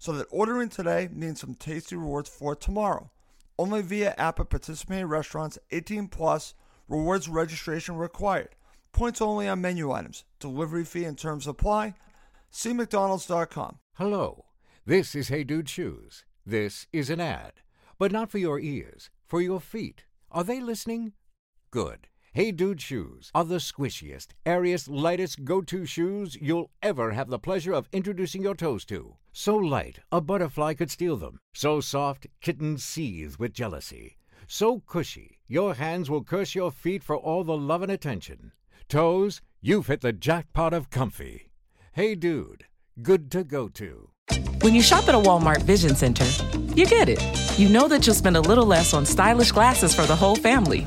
so that ordering today means some tasty rewards for tomorrow. Only via app at participating restaurants 18 plus, rewards registration required. Points only on menu items. Delivery fee and terms apply. See McDonald's.com. Hello, this is Hey Dude Shoes. This is an ad, but not for your ears, for your feet. Are they listening? Good. Hey Dude shoes are the squishiest, airiest, lightest go to shoes you'll ever have the pleasure of introducing your toes to. So light, a butterfly could steal them. So soft, kittens seethe with jealousy. So cushy, your hands will curse your feet for all the love and attention. Toes, you've hit the jackpot of comfy. Hey Dude, good to go to. When you shop at a Walmart Vision Center, you get it. You know that you'll spend a little less on stylish glasses for the whole family.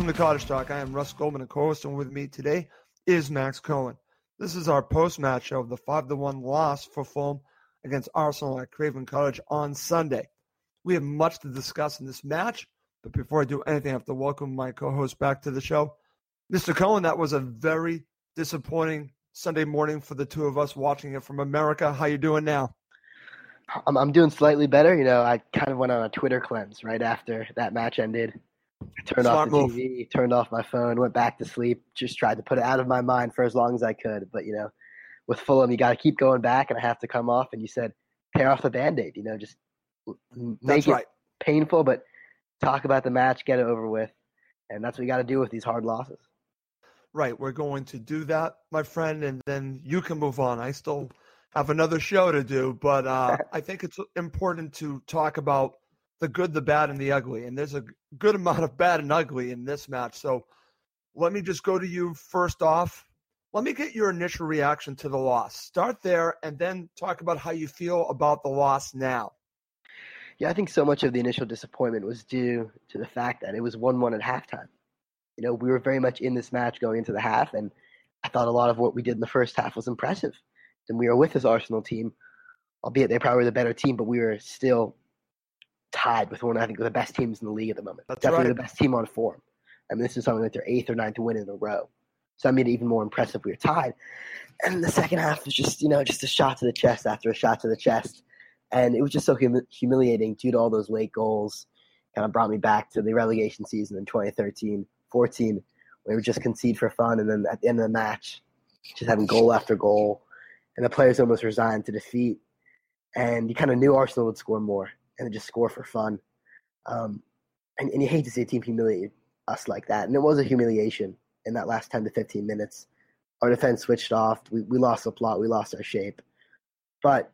Welcome to Cottage Talk. I am Russ Goldman, co-host, and with me today is Max Cohen. This is our post-match show of the five to one loss for Fulham against Arsenal at Craven Cottage on Sunday. We have much to discuss in this match, but before I do anything, I have to welcome my co-host back to the show, Mr. Cohen. That was a very disappointing Sunday morning for the two of us watching it from America. How you doing now? I'm doing slightly better. You know, I kind of went on a Twitter cleanse right after that match ended I turned Smart off the move. TV, turned off my phone, went back to sleep. Just tried to put it out of my mind for as long as I could. But you know, with Fulham, you got to keep going back, and I have to come off. And you said, tear off the band-aid. You know, just make that's it right. painful, but talk about the match, get it over with, and that's what you got to do with these hard losses. Right, we're going to do that, my friend, and then you can move on. I still have another show to do, but uh, I think it's important to talk about the good, the bad, and the ugly. And there's a good amount of bad and ugly in this match. So let me just go to you first off. Let me get your initial reaction to the loss. Start there and then talk about how you feel about the loss now. Yeah, I think so much of the initial disappointment was due to the fact that it was 1 1 at halftime. You know, we were very much in this match going into the half, and I thought a lot of what we did in the first half was impressive. And we were with this Arsenal team, albeit they probably were the better team, but we were still tied with one, I think, the best teams in the league at the moment. That's Definitely right. the best team on form. I mean, this is something that they're eighth or ninth win in a row. So I made it even more impressive. We were tied. And the second half was just, you know, just a shot to the chest after a shot to the chest. And it was just so hum- humiliating due to all those late goals. Kind of brought me back to the relegation season in 2013 14, where we would just concede for fun. And then at the end of the match, just having goal after goal. And the players almost resigned to defeat. And you kind of knew Arsenal would score more and then just score for fun. Um, and, and you hate to see a team humiliate us like that. And it was a humiliation in that last 10 to 15 minutes. Our defense switched off. We, we lost the plot. We lost our shape. But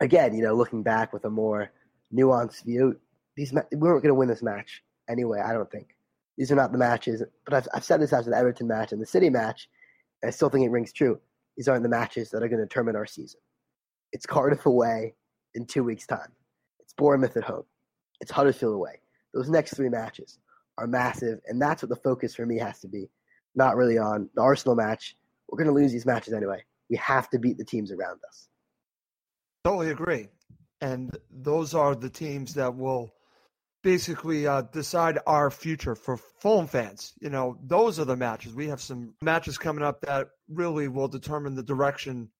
again, you know, looking back with a more nuanced view, these we weren't going to win this match anyway. I don't think these are not the matches. But I've I've said this after the Everton match and the City match, and I still think it rings true. These aren't the matches that are going to determine our season. It's Cardiff away in two weeks' time. It's Bournemouth at home. It's Huddersfield away. Those next three matches are massive, and that's what the focus for me has to be. Not really on the Arsenal match. We're going to lose these matches anyway. We have to beat the teams around us. Totally agree. And those are the teams that will basically uh, decide our future for Fulham fans. You know, those are the matches. We have some matches coming up that really will determine the direction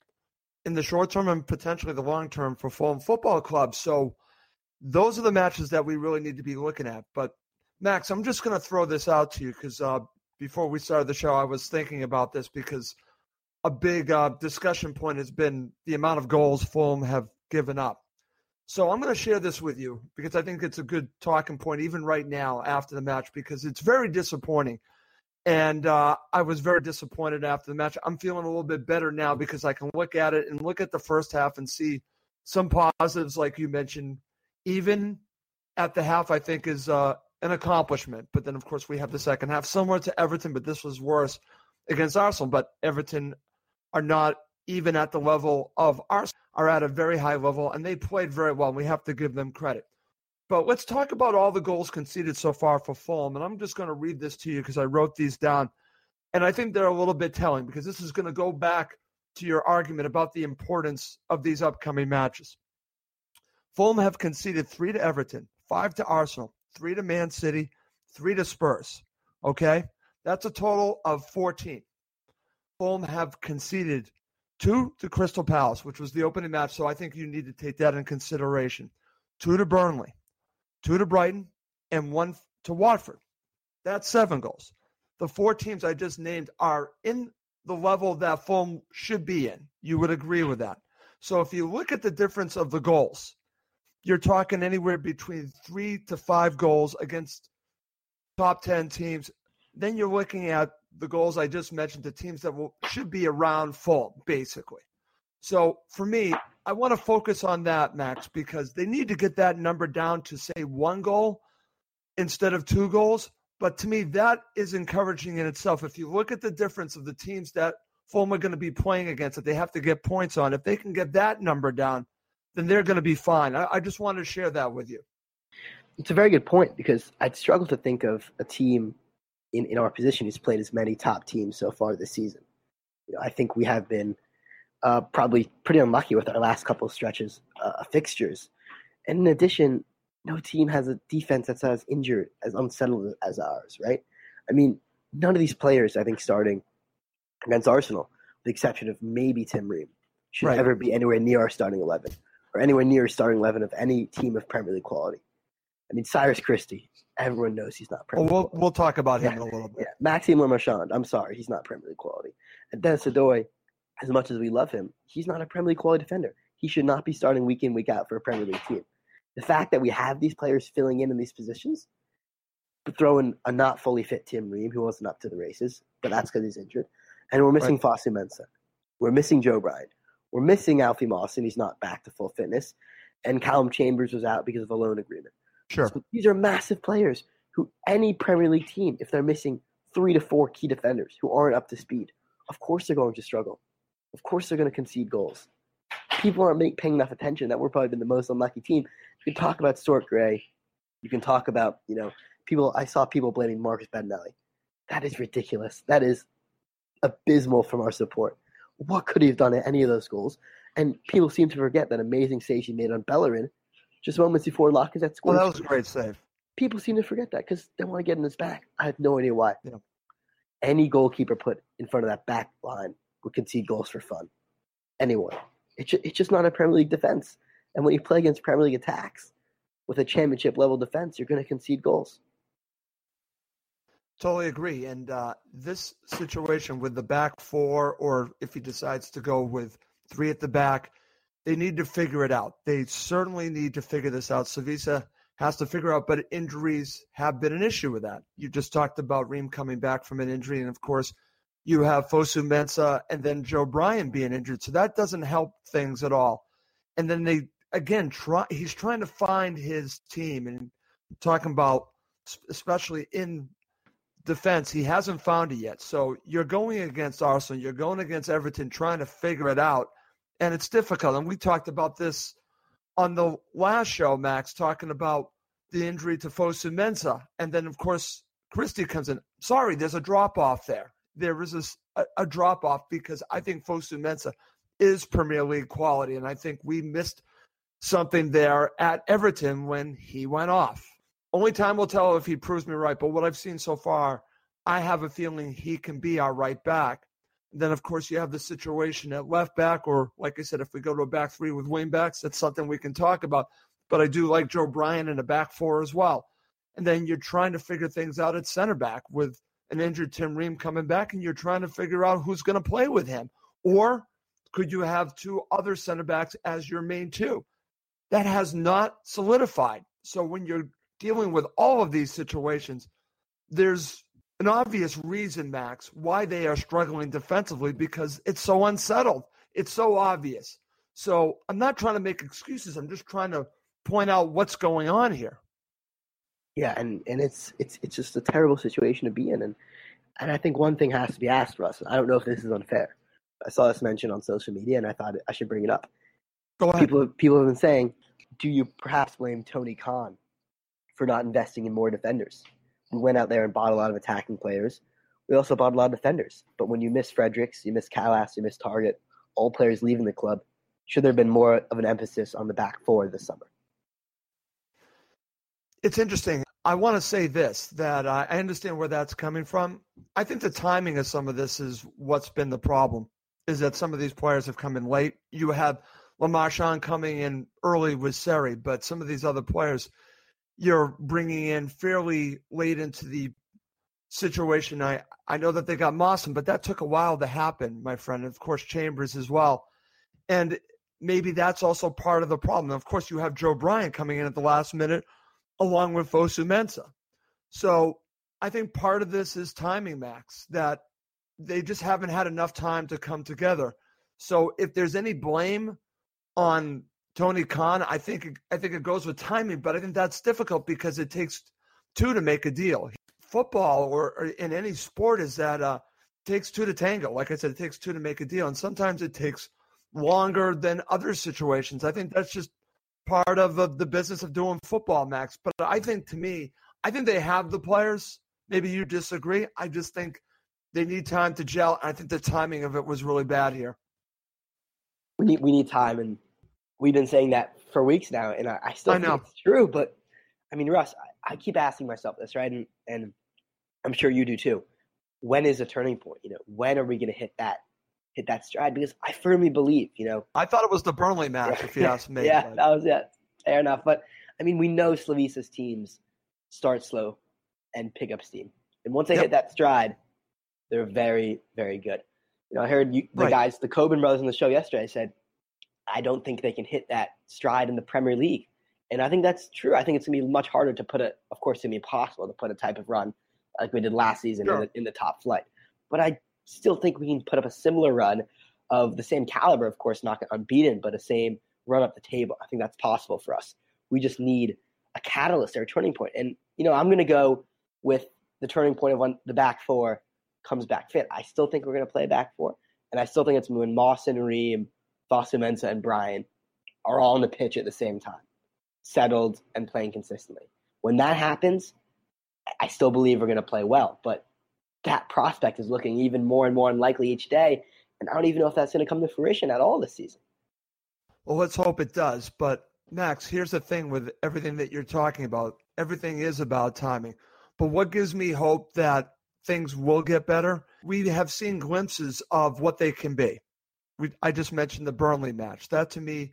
in the short term and potentially the long term for Fulham Football Club. So those are the matches that we really need to be looking at. But Max, I'm just going to throw this out to you because uh, before we started the show, I was thinking about this because a big uh, discussion point has been the amount of goals Fulham have given up. So I'm going to share this with you because I think it's a good talking point, even right now after the match, because it's very disappointing. And uh, I was very disappointed after the match. I'm feeling a little bit better now because I can look at it and look at the first half and see some positives, like you mentioned. Even at the half, I think is uh, an accomplishment. But then, of course, we have the second half, similar to Everton, but this was worse against Arsenal. But Everton are not even at the level of Arsenal, are at a very high level, and they played very well. And We have to give them credit. But let's talk about all the goals conceded so far for Fulham. And I'm just going to read this to you because I wrote these down. And I think they're a little bit telling because this is going to go back to your argument about the importance of these upcoming matches. Fulham have conceded three to Everton, five to Arsenal, three to Man City, three to Spurs. Okay? That's a total of 14. Fulham have conceded two to Crystal Palace, which was the opening match. So I think you need to take that in consideration. Two to Burnley, two to Brighton, and one to Watford. That's seven goals. The four teams I just named are in the level that Fulham should be in. You would agree with that. So if you look at the difference of the goals, you're talking anywhere between three to five goals against top 10 teams. Then you're looking at the goals I just mentioned to teams that will, should be around Fulham, basically. So for me, I want to focus on that, Max, because they need to get that number down to say one goal instead of two goals. But to me, that is encouraging in itself. If you look at the difference of the teams that Fulham are going to be playing against, that they have to get points on, if they can get that number down, then they're going to be fine. I, I just wanted to share that with you. It's a very good point because I'd struggle to think of a team in, in our position who's played as many top teams so far this season. You know, I think we have been uh, probably pretty unlucky with our last couple of stretches uh, fixtures. And in addition, no team has a defense that's as injured, as unsettled as ours, right? I mean, none of these players, I think, starting against Arsenal, with the exception of maybe Tim Ream, should right. ever be anywhere near our starting 11 or anywhere near a starting 11 of any team of Premier League quality. I mean, Cyrus Christie, everyone knows he's not Premier well, League. We'll, we'll talk about him yeah. in a little bit. Yeah. Maxime Le Marchand, I'm sorry, he's not Premier League quality. And Denis Odoi, as much as we love him, he's not a Premier League quality defender. He should not be starting week in, week out for a Premier League team. The fact that we have these players filling in in these positions, throwing a not fully fit Tim Ream, who wasn't up to the races, but that's because he's injured, and we're missing right. Fosu Mensah. We're missing Joe Bryan. We're missing Alfie Mawson. He's not back to full fitness. And Callum Chambers was out because of a loan agreement. Sure. So these are massive players who any Premier League team, if they're missing three to four key defenders who aren't up to speed, of course they're going to struggle. Of course they're going to concede goals. People aren't make, paying enough attention that we're probably been the most unlucky team. You can talk about Stuart Gray. You can talk about, you know, people. I saw people blaming Marcus Bettinelli. That is ridiculous. That is abysmal from our support. What could he have done at any of those goals? And people seem to forget that amazing save he made on Bellerin just moments before Lacazette scored. Well, that was a great save. People seem to forget that because they want to get in his back. I have no idea why. Yeah. Any goalkeeper put in front of that back line would concede goals for fun. Anyone. It's, it's just not a Premier League defense. And when you play against Premier League attacks with a championship level defense, you're going to concede goals. Totally agree. And uh, this situation with the back four, or if he decides to go with three at the back, they need to figure it out. They certainly need to figure this out. Slavisa has to figure out, but injuries have been an issue with that. You just talked about Ream coming back from an injury, and of course, you have Fosu Mensah and then Joe Bryan being injured. So that doesn't help things at all. And then they again try he's trying to find his team and talking about especially in defense, he hasn't found it yet. So you're going against Arsenal, you're going against Everton, trying to figure it out, and it's difficult. And we talked about this on the last show, Max, talking about the injury to Fosu Mensah, and then of course Christie comes in. Sorry, there's a drop off there. There is a, a drop off because I think Fosu Mensah is Premier League quality, and I think we missed something there at Everton when he went off. Only time will tell if he proves me right. But what I've seen so far, I have a feeling he can be our right back. And then, of course, you have the situation at left back, or like I said, if we go to a back three with wing backs, that's something we can talk about. But I do like Joe Bryan in a back four as well. And then you're trying to figure things out at center back with an injured Tim Ream coming back, and you're trying to figure out who's going to play with him. Or could you have two other center backs as your main two? That has not solidified. So when you're dealing with all of these situations, there's an obvious reason, Max, why they are struggling defensively because it's so unsettled. It's so obvious. So I'm not trying to make excuses. I'm just trying to point out what's going on here. Yeah, and, and it's it's it's just a terrible situation to be in, and and I think one thing has to be asked, Russ. I don't know if this is unfair. I saw this mentioned on social media, and I thought I should bring it up. Go ahead. People people have been saying, do you perhaps blame Tony Khan for not investing in more defenders. We went out there and bought a lot of attacking players. We also bought a lot of defenders. But when you miss Fredericks, you miss Kalas, you miss Target, all players leaving the club, should there have been more of an emphasis on the back four this summer? It's interesting. I want to say this that I understand where that's coming from. I think the timing of some of this is what's been the problem, is that some of these players have come in late. You have Le Marchand coming in early with Seri, but some of these other players – you're bringing in fairly late into the situation. I, I know that they got Mawson, but that took a while to happen, my friend. And of course, Chambers as well. And maybe that's also part of the problem. Of course, you have Joe Bryan coming in at the last minute along with Fosu Mensah. So I think part of this is timing, Max, that they just haven't had enough time to come together. So if there's any blame on Tony Khan, I think I think it goes with timing, but I think that's difficult because it takes two to make a deal. Football or, or in any sport is that uh, takes two to tango. Like I said, it takes two to make a deal, and sometimes it takes longer than other situations. I think that's just part of uh, the business of doing football, Max. But I think to me, I think they have the players. Maybe you disagree. I just think they need time to gel. And I think the timing of it was really bad here. We need we need time, and we've been saying that for weeks now, and I, I still I think know. it's true. But I mean, Russ, I, I, keep asking myself this, right? And and I'm sure you do too. When is a turning point? You know, when are we going to hit that hit that stride? Because I firmly believe, you know, I thought it was the Burnley match. if you ask me, yeah, that was it. Fair enough. But I mean, we know Slavisa's teams start slow and pick up steam, and once they yep. hit that stride, they're very, very good. You know, I heard you, the right. guys, the Coben brothers on the show yesterday said I don't think they can hit that stride in the Premier League. And I think that's true. I think it's going to be much harder to put a, of course, it's going to be impossible to put a type of run like we did last season sure. in, the, in the top flight. But I still think we can put up a similar run of the same caliber, of course, not unbeaten, but a same run up the table. I think that's possible for us. We just need a catalyst or a turning point. And, you know, I'm going to go with the turning point of when the back four comes back fit. I still think we're going to play back four. And I still think it's when Mawson Ream, Fosu Mensah and Bryan are all on the pitch at the same time, settled and playing consistently. When that happens, I still believe we're going to play well, but that prospect is looking even more and more unlikely each day. And I don't even know if that's going to come to fruition at all this season. Well, let's hope it does. But Max, here's the thing with everything that you're talking about everything is about timing. But what gives me hope that things will get better? We have seen glimpses of what they can be we, I just mentioned the Burnley match. That to me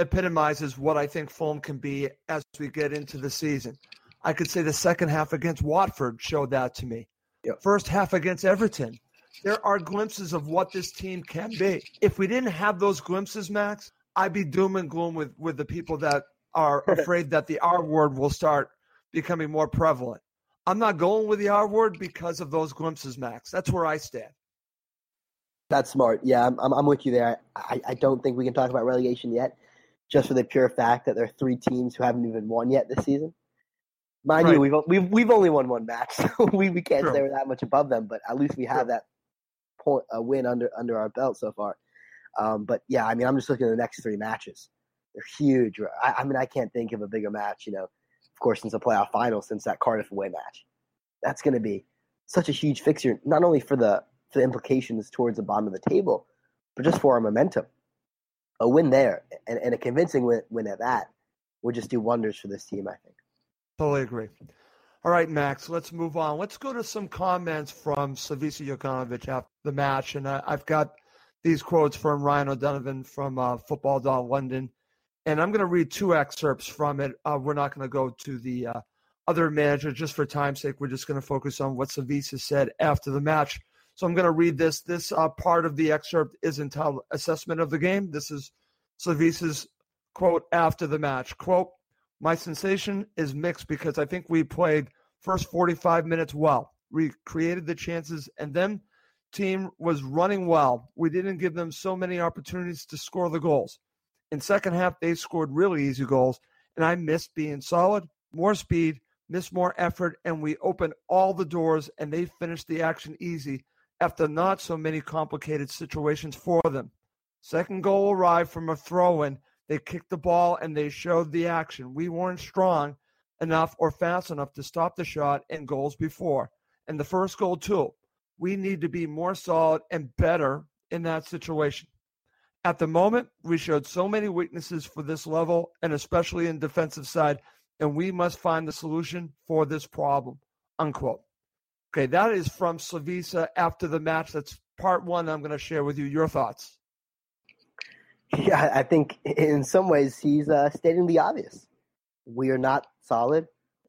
epitomizes what I think Fulham can be as we get into the season. I could say the second half against Watford showed that to me. Yep. First half against Everton. There are glimpses of what this team can be. If we didn't have those glimpses, Max, I'd be doom and gloom with, with the people that are afraid that the R word will start becoming more prevalent. I'm not going with the R word because of those glimpses, Max. That's where I stand. That's smart. Yeah, I'm, I'm with you there. I, I don't think we can talk about relegation yet, just for the pure fact that there are three teams who haven't even won yet this season. Mind Right. you, we've we've we've only won one match, so we, we can't True. say we're that much above them. But at least we have that point a win under under our belt so far. Um, but yeah, I mean, I'm just looking at the next three matches. They're huge. I, I mean, I can't think of a bigger match. You know, of course, since the playoff final, since that Cardiff away match, that's going to be such a huge fixture, not only for the for the implications towards the bottom of the table, but just for our momentum. A win there and, and a convincing win, win at that would just do wonders for this team. I think. Totally agree. All right, Max, let's move on. Let's go to some comments from Slavisa Jokanovic after the match. And I, I've got these quotes from Ryan O'Donovan from uh, Football London. And I'm going to read two excerpts from it. Uh, we're not going to go to the uh, other manager just for time's sake. We're just going to focus on what Slavisa said after the match. So I'm going to read this. This uh, part of the excerpt is entitled Assessment of the Game. This is Slavisa's quote after the match. Quote, my sensation is mixed because I think we played first 45 minutes well. We created the chances and then team was running well. We didn't give them so many opportunities to score the goals. In second half they scored really easy goals and I missed being solid, more speed, missed more effort and we opened all the doors and they finished the action easy after not so many complicated situations for them. Second goal arrived from a throw in they kicked the ball and they showed the action. We weren't strong enough or fast enough to stop the shot and goals before. And the first goal, too. We need to be more solid and better in that situation. At the moment, we showed so many weaknesses for this level and especially in defensive side, and we must find the solution for this problem. Unquote. Okay, that is from Slavisa after the match. That's part one. I'm going to share with you your thoughts. Yeah, I think in some ways he's uh, stating the obvious. We are not solid.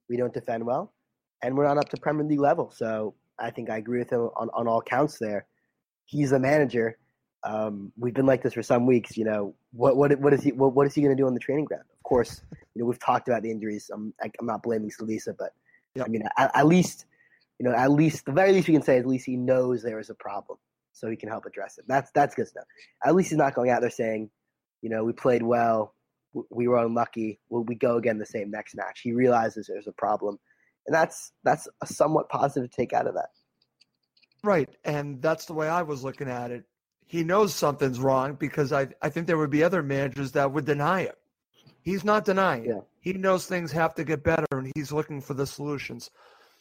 We don't defend well, and we're not up to Premier League level. So I think I agree with him on, on all counts there. He's a manager. Um, we've been like this for some weeks. You know, what what what is he what, what is he going to do on the training ground? Of course, you know we've talked about the injuries. I'm I- I'm not blaming Slavisa, but I mean at, at least you know at least the very least we can say at least he knows there is a problem, so he can help address it. That's that's good stuff. At least he's not going out there saying, you know, we played well, we were unlucky. Will we go again the same next match? He realizes there's a problem, and that's that's a somewhat positive take out of that. Right. And that's the way I was looking at it. He knows something's wrong because I, I think there would be other managers that would deny it. He's not denying it. He knows things have to get better and he's looking for the solutions.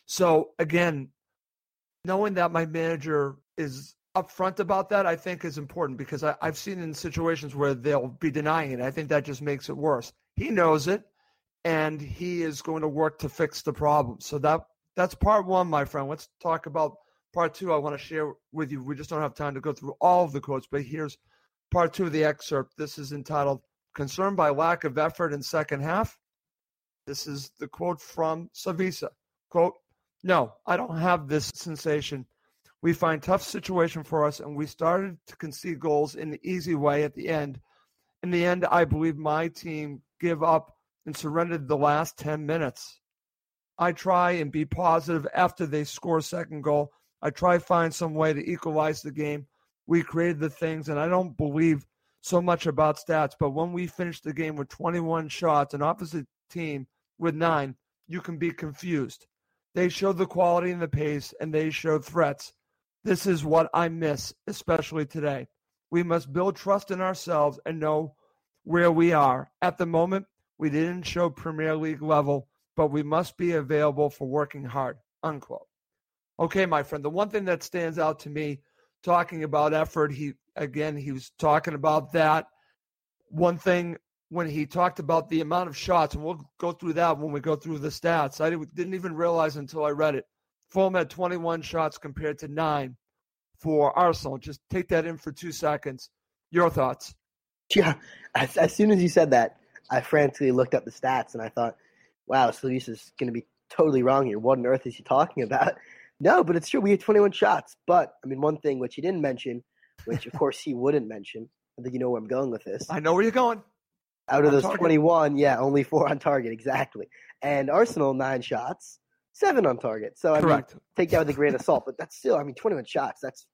So, again, knowing that my manager is upfront about that, I think is important because I, I've seen in situations where they'll be denying it. I think that just makes it worse. He knows it and he is going to work to fix the problem. So that that's part one, my friend. Let's talk about part two. I want to share with you. We just don't have time to go through all of the quotes, but here's part two of the excerpt. This is entitled "Concerned by Lack of Effort in Second Half." This is the quote from Slavisa. Quote: No, I don't have this sensation. We find tough situation for us, and we started to concede goals in the easy way at the end. In the end, I believe my team give up and surrendered the last 10 minutes. I try and be positive after they score second goal. I try find some way to equalize the game. We created the things, and I don't believe so much about stats, but when we finish the game with 21 shots, an opposite team with nine, you can be confused. They showed the quality and the pace, and they showed threats. This is what I miss, especially today. We must build trust in ourselves and know where we are. At the moment, we didn't show Premier League level, but we must be available for working hard. Unquote. Okay, my friend. The one thing that stands out to me talking about effort, he again he was talking about that. One thing when he talked about the amount of shots, and we'll go through that when we go through the stats. I didn't even realize until I read it. Fulham had 21 shots compared to nine for Arsenal. Just take that in for two seconds. Your thoughts? Yeah, as, as soon as you said that, I frantically looked up the stats and I thought, wow, Slavis is going to be totally wrong here. What on earth is he talking about? No, but it's true. We had 21 shots. But, I mean, one thing which he didn't mention, which of course he wouldn't mention, I think you know where I'm going with this. I know where you're going. Out of On those target. 21, yeah, only four on target, exactly. And Arsenal, nine shots, seven on target. So, I Correct. mean, take that with a grain of salt. But that's still, I mean, 21 shots, that's,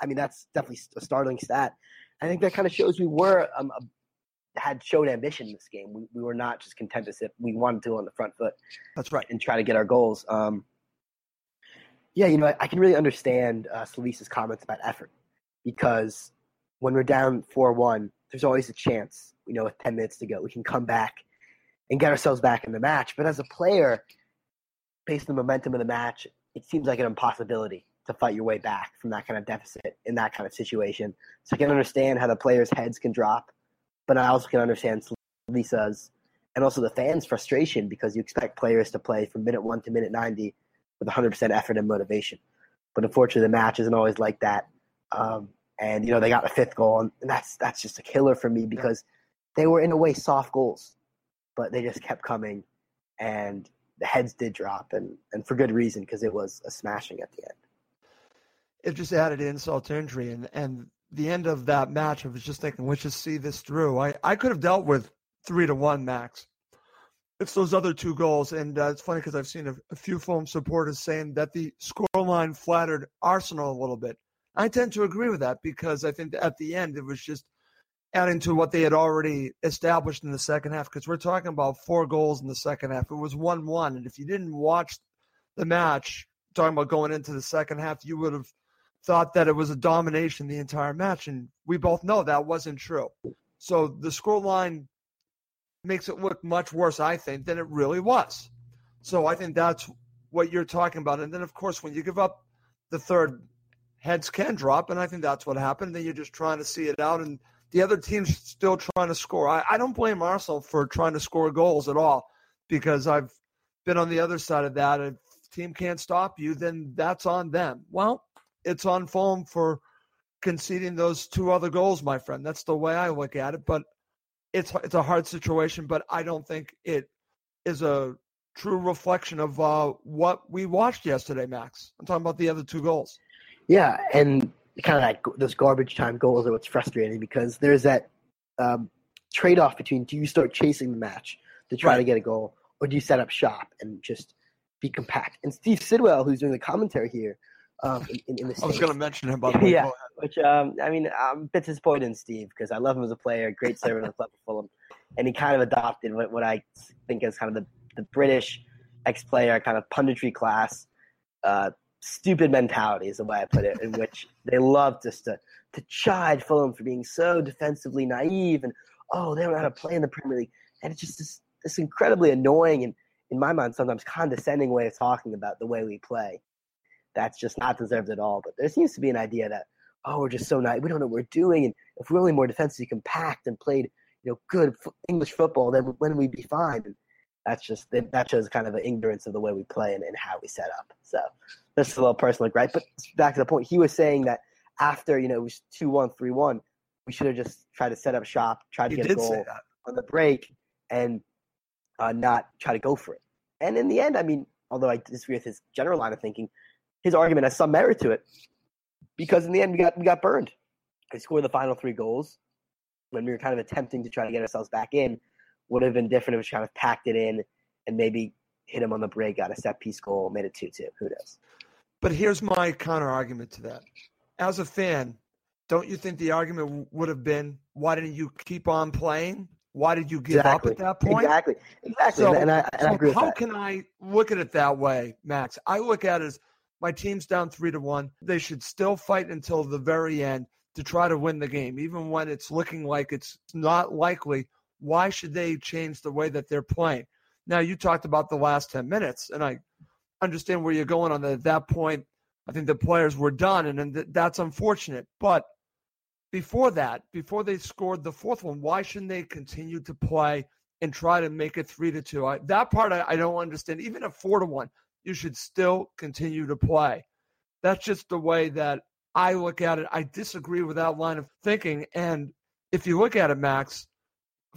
I mean, that's definitely a startling stat. I think that kind of shows we were um, a had showed ambition in this game. We, we were not just content to sit. We wanted to on the front foot. That's right. And try to get our goals. Um, yeah, you know, I, I can really understand uh, Slavisa's comments about effort because when we're down 4 1, there's always a chance, you know, with 10 minutes to go, we can come back and get ourselves back in the match. But as a player, based on the momentum of the match, it seems like an impossibility to fight your way back from that kind of deficit in that kind of situation. So I can understand how the players' heads can drop, but I also can understand Lisa's and also the fans' frustration because you expect players to play from minute one to minute 90 with 100% effort and motivation. But unfortunately, the match isn't always like that. Um, and you know they got a fifth goal, and that's that's just a killer for me because they were in a way soft goals, but they just kept coming, and the heads did drop, and and for good reason because it was a smashing at the end. It just added insult to injury, and and the end of that match, I was just thinking, let's just see this through. I I could have dealt with three to one max. It's those other two goals, and uh, it's funny because I've seen a, a few Fulham supporters saying that the scoreline flattered Arsenal a little bit. I tend to agree with that because I think at the end it was just adding to what they had already established in the second half. Because we're talking about four goals in the second half. It was one-one, and if you didn't watch the match, talking about going into the second half, you would have thought that it was a domination the entire match, and we both know that wasn't true. So the score line makes it look much worse, I think, than it really was. So I think that's what you're talking about. And then, of course, when you give up the third, heads can drop, and I think that's what happened. Then you're just trying to see it out, and the other team's still trying to score. I, I don't blame Arsenal for trying to score goals at all because I've been on the other side of that. If team can't stop you, then that's on them. Well, it's on Fulham for conceding those two other goals, my friend. That's the way I look at it. But it's it's a hard situation, but I don't think it is a true reflection of uh, what we watched yesterday, Max. I'm talking about the other two goals. Yeah, and kind of like those garbage time goals are what's frustrating because there's that um, trade off between do you start chasing the match to try right. to get a goal, or do you set up shop and just be compact? And Steve Sidwell, who's doing the commentary here, um, in, in, the I was going to mention him, by the way. Yeah, which um, I mean, I'm a bit disappointed in Steve because I love him as a player, great servant of the club for Fulham, and he kind of adopted what, what I think is kind of the, the British ex-player kind of punditry class, uh, stupid mentality is the way I put it, in which they love just to to chide Fulham for being so defensively naive and oh they don't know how to play in the Premier League, and it's just this, this incredibly annoying and in my mind sometimes condescending way of talking about the way we play. That's just not deserved at all. But there seems to be an idea that oh we're just so naive, we don't know what we're doing, and if we're only more defensively compact and played you know good English football, then when we'd be fine. And that's just that shows kind of an ignorance of the way we play and, and how we set up. So this is a little personal, right? But back to the point, he was saying that after you know it was two one three one, we should have just tried to set up shop, try to get a goal on the break, and uh, not try to go for it. And in the end, I mean, although I disagree with his general line of thinking, his argument has some merit to it because in the end we got we got burned. We scored the final three goals when we were kind of attempting to try to get ourselves back in. Would have been different if we kind of packed it in and maybe hit him on the break, got a set piece goal, made it two two. Who knows? But here's my counter argument to that. As a fan, don't you think the argument would have been, why didn't you keep on playing? Why did you give exactly. up at that point? Exactly. Exactly. So, and I, and I agree how that. can I look at it that way, Max? I look at it as my team's down three to one. They should still fight until the very end to try to win the game, even when it's looking like it's not likely. Why should they change the way that they're playing? Now, you talked about the last 10 minutes, and I understand where you're going on that. At that point, I think the players were done, and, and that's unfortunate. But before that, before they scored the fourth one, why shouldn't they continue to play and try to make it three to two? I, that part I, I don't understand. Even at four to one, you should still continue to play. That's just the way that I look at it. I disagree with that line of thinking. And if you look at it, Max,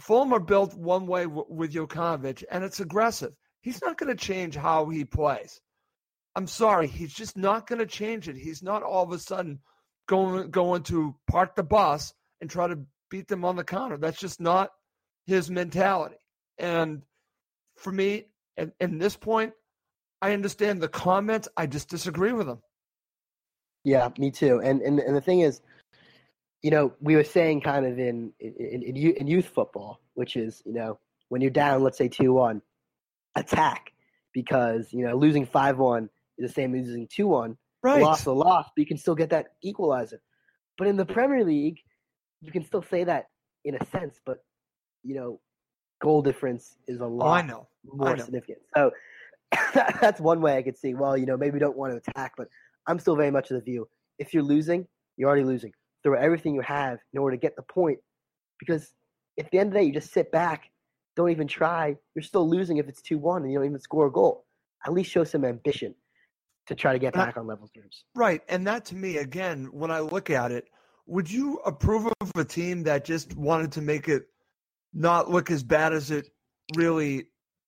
Fulham are built one way w- with Jokanovic, and it's aggressive. He's not going to change how he plays. I'm sorry, he's just not going to change it. He's not all of a sudden going going to park the bus and try to beat them on the counter. That's just not his mentality. And for me, at, at this point, I understand the comments. I just disagree with them. Yeah, me too. And and and the thing is, you know, we were saying kind of in in, in, in youth football, which is you know when you're down, let's say two one, attack because you know losing five one is the same as losing two one. Right. Loss a loss, but you can still get that equalizer. But in the Premier League, you can still say that in a sense, but you know, goal difference is a lot oh, I know. more I know. significant. So that's one way I could see. Well, you know, maybe we don't want to attack, but I'm still very much of the view if you're losing, you're already losing. Throw everything you have in order to get the point, because at the end of the day, you just sit back, don't even try. You're still losing if it's two one and you don't even score a goal. At least show some ambition to try to get back on level terms. Right. And that to me, again, when I look at it, would you approve of a team that just wanted to make it not look as bad as it really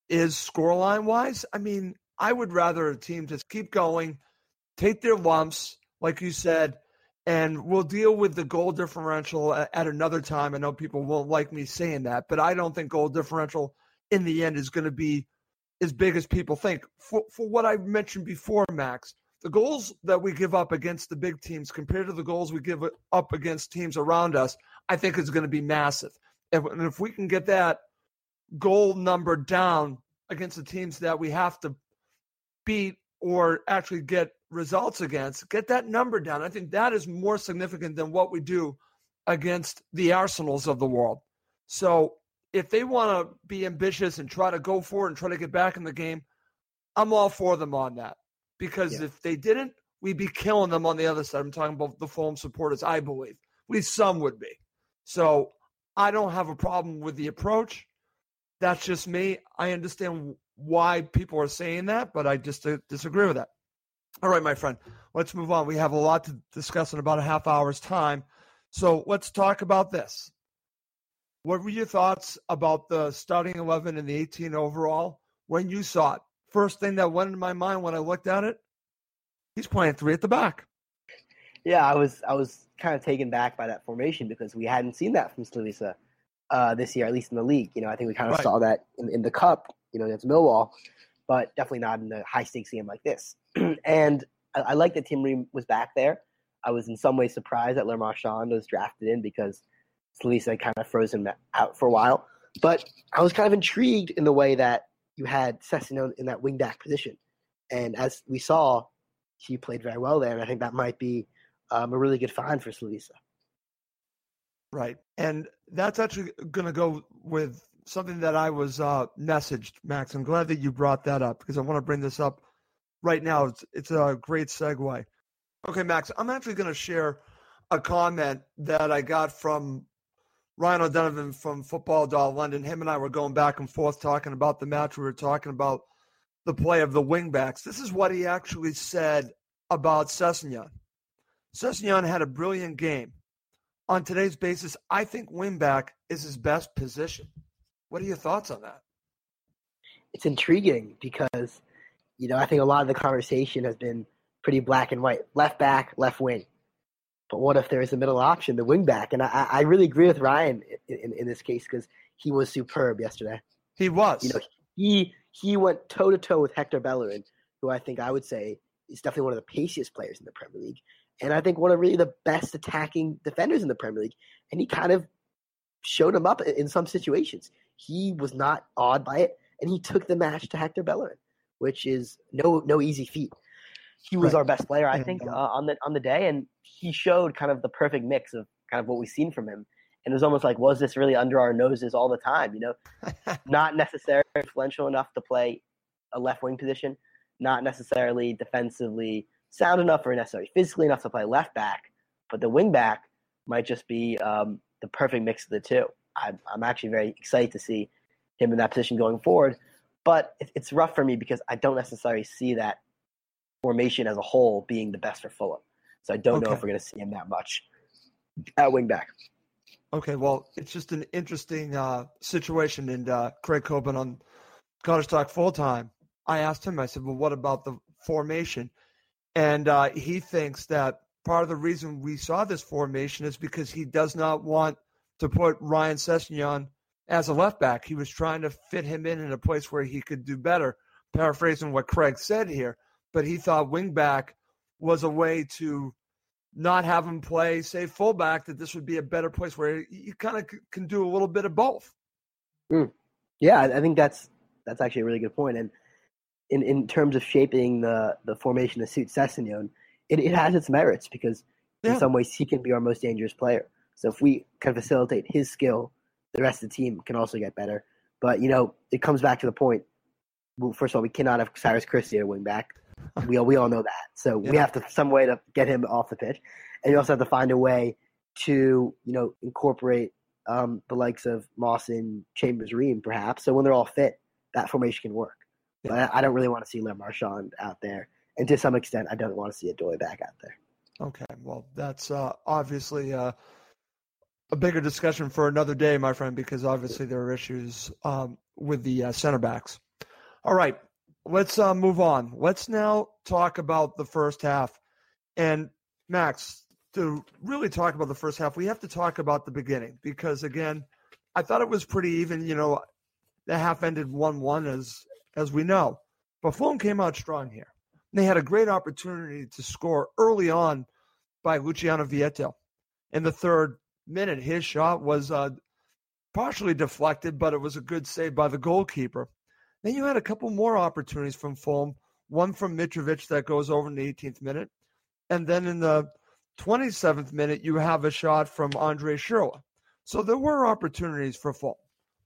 is scoreline wise? I mean, I would rather a team just keep going, take their lumps, like you said, and we'll deal with the goal differential at, another time. I know people won't like me saying that, but I don't think goal differential in the end is going to be as big as people think. For, for what I mentioned before, Max, the goals that we give up against the big teams compared to the goals we give up against teams around us, I think is going to be massive. And if we can get that goal number down against the teams that we have to beat or actually get results against, get that number down. I think that is more significant than what we do against the arsenals of the world. So if they want to be ambitious and try to go for it and try to get back in the game, I'm all for them on that. Because yeah. if they didn't, we'd be killing them on the other side. I'm talking about the Fulham supporters, I believe. At least some would be. So I don't have a problem with the approach. That's just me. I understand why people are saying that, but I just uh, disagree with that. All right, my friend, let's move on. We have a lot to discuss in about a half hour's time. So let's talk about this. What were your thoughts about the starting 11 and the 18 overall when you saw it? First thing that went into my mind when I looked at it, he's playing three at the back. Yeah, I was I was kind of taken back by that formation because we hadn't seen that from Slavisa uh, this year, at least in the league. You know, I think we kind of right. saw that in, in the cup, you know, against Millwall, but definitely not in a high stakes game like this. and I, I like that Tim Ream was back there. I was in some ways surprised that Le Marchand was drafted in because Slavisa kind of froze him out for a while. But I was kind of intrigued in the way that you had Sessegnon in that wingback position. And as we saw, he played very well there. And I think that might be um, a really good find for Slavisa. Right. And that's actually going to go with something that I was uh, messaged, Max. I'm glad that you brought that up because I want to bring this up right now. It's, it's a great segue. Okay, Max, I'm actually going to share a comment that I got from Ryan O'Donovan from Football Doll London. Him and I were going back and forth talking about the match. We were talking about the play of the wingbacks. This is what he actually said about Sessegnon. Sessegnon had a brilliant game. On today's basis, I think wingback is his best position. What are your thoughts on that? It's intriguing because, you know, I think a lot of the conversation has been pretty black and white left back, left wing. But what if there is a middle option, the wing back? And I, I really agree with Ryan in, in, in this case because he was superb yesterday. He was. You know, he he went toe to toe with Hector Bellerin, who I think I would say is definitely one of the paciest players in the Premier League, and I think one of really the best attacking defenders in the Premier League. And he kind of showed him up in some situations. He was not awed by it, and he took the match to Hector Bellerin, which is no no easy feat. He was right. our best player, I think, uh, on the on the day, and he showed kind of the perfect mix of kind of what we've seen from him. And it was almost like, was this really under our noses all the time? You know, not necessarily influential enough to play a left wing position, not necessarily defensively sound enough or necessarily physically enough to play left back, but the wing back might just be um, the perfect mix of the two. I'm, I'm actually very excited to see him in that position going forward. But it, it's rough for me because I don't necessarily see that formation as a whole being the best for Fulham. So I don't okay. know if we're going to see him that much at wing back. Okay, well, it's just an interesting uh, situation. And uh, Craig Coben on Cottage Talk full time, I asked him, I said, well, what about the formation? And uh, he thinks that part of the reason we saw this formation is because he does not want to put Ryan Sessegnon as a left back. He was trying to fit him in in a place where he could do better, paraphrasing what Craig said here. But he thought wing back was a way to not have him play, say, fullback, that this would be a better place where you kind of c- can do a little bit of both. Mm. Yeah, I think that's that's actually a really good point. And in, in terms of shaping the, the formation to suit Sessegnon, it, it has its merits because Yeah. in some ways he can be our most dangerous player. So if we can facilitate his skill, the rest of the team can also get better. But you know, it comes back to the point. Well, first of all, we cannot have Cyrus Christie at wing back. We all we all know that. So we have to some way to get him off the pitch, and you also have to find a way to you know incorporate um, the likes of Mawson, Chambers, Ream, perhaps. So when they're all fit, that formation can work. But I, I don't really want to see Le Marchand out there, and to some extent, I don't want to see Odoi back out there. Okay, well, that's uh, obviously uh, a bigger discussion for another day, my friend, because obviously there are issues um, with the uh, center backs. All right, let's uh, move on. Let's now talk about the first half. And Max, to really talk about the first half, we have to talk about the beginning because, again, I thought it was pretty even. You know, the half ended one-one, as as we know, but Fulham came out strong here. They had a great opportunity to score early on by Luciano Vietto. In the third minute, his shot was uh, partially deflected, but it was a good save by the goalkeeper. Then you had a couple more opportunities from Fulham, one from Mitrovic that goes over in the 18th minute. And then in the 27th minute, you have a shot from Andre Schürrle. So there were opportunities for Fulham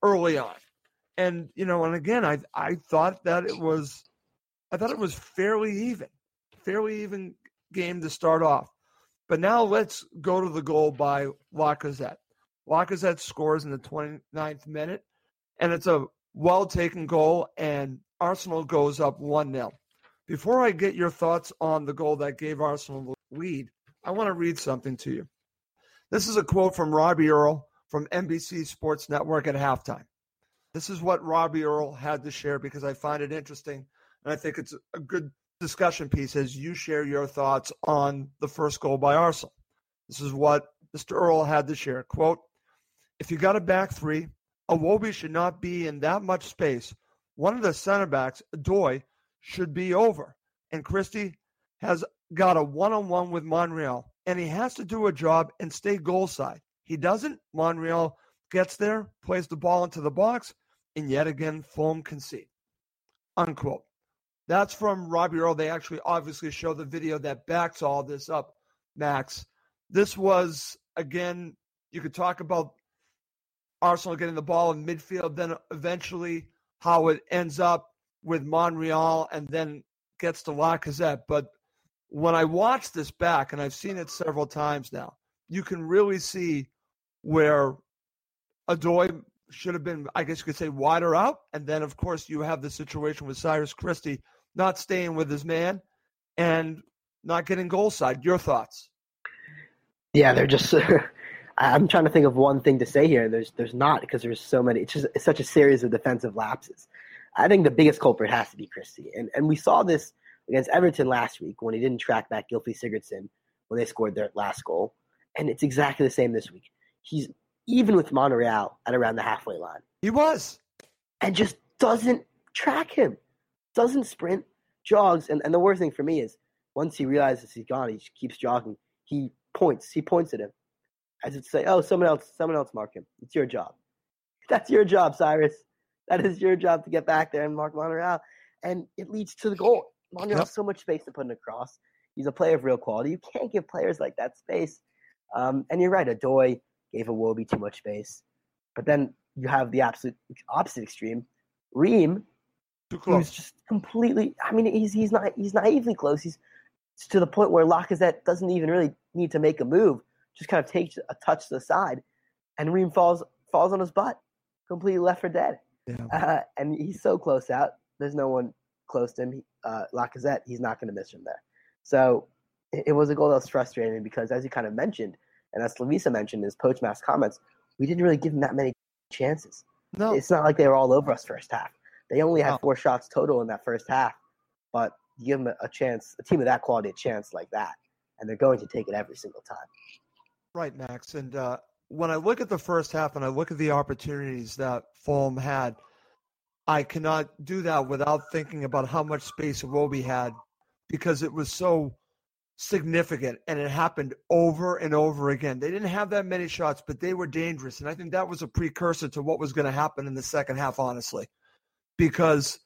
early on. And, you know, and again, I, I thought that it was I thought it was fairly even, fairly even game to start off. But now let's go to the goal by Lacazette. Lacazette scores in the 29th minute, and it's a well taken goal, and Arsenal goes up 1 0. Before I get your thoughts on the goal that gave Arsenal the lead, I want to read something to you. This is a quote from Robbie Earle from NBC Sports Network at halftime. This is what Robbie Earle had to share because I find it interesting and I think it's a good discussion piece as you share your thoughts on the first goal by Arsenal. This is what Mr. Earle had to share. Quote, if you got a back three, Iwobi should not be in that much space. One of the center backs, Doy, should be over. And Christie has got a one-on-one with Monreal, and he has to do a job and stay goal side. He doesn't. Monreal gets there, plays the ball into the box, and yet again, Fulham concede. Unquote. That's from Robbie Earle. They actually obviously show the video that backs all this up, Max. This was, again, you could talk about Arsenal getting the ball in midfield, then eventually how it ends up with Monreal and then gets to Lacazette. But when I watch this back, and I've seen it several times now, you can really see where Odoi should have been, I guess you could say, wider out. And then, of course, you have the situation with Cyrus Christie not staying with his man and not getting goal side. Your thoughts? Yeah, they're just. I'm trying to think of one thing to say here. There's there's not because there's so many. It's just it's such a series of defensive lapses. I think the biggest culprit has to be Christie, and and we saw this against Everton last week when he didn't track back Gylfi Sigurdsson when they scored their last goal, and it's exactly the same this week. He's even with Monreal at around the halfway line. He was, and just doesn't track him, doesn't sprint, jogs, and and the worst thing for me is once he realizes he's gone, he just keeps jogging. He points. He points at him as if to say, "Oh, someone else, someone else mark him. It's your job. That's your job, Cyrus. That is your job to get back there and mark Monreal." And it leads to the goal. Monreal Yep. has so much space to put in a cross. He's a player of real quality. You can't give players like that space. Um, and you're right. Odoi gave a Iwobi too much space, but then you have the absolute opposite extreme. Too who's just completely. I mean, he's he's not he's naively close. He's to the point where Lacazette doesn't even really need to make a move. Just kind of takes a touch to the side, and Ream falls falls on his butt, completely left for dead. Yeah. Uh, and he's so close out. There's no one close to him. He- Uh, Lacazette, he's not going to miss from there. So it, it was a goal that was frustrating because, as you kind of mentioned, and as Slavisa mentioned in his post match comments, we didn't really give him that many chances. No. It's not like they were all over us first half. They only had No. four shots total in that first half, but you give them a, chance, a team of that quality, a chance like that, and they're going to take it every single time. Right, Max. And uh, when I look at the first half and I look at the opportunities that Fulham had, I cannot do that without thinking about how much space Iwobi had because it was so significant, and it happened over and over again. They didn't have that many shots, but they were dangerous, and I think that was a precursor to what was going to happen in the second half, honestly, because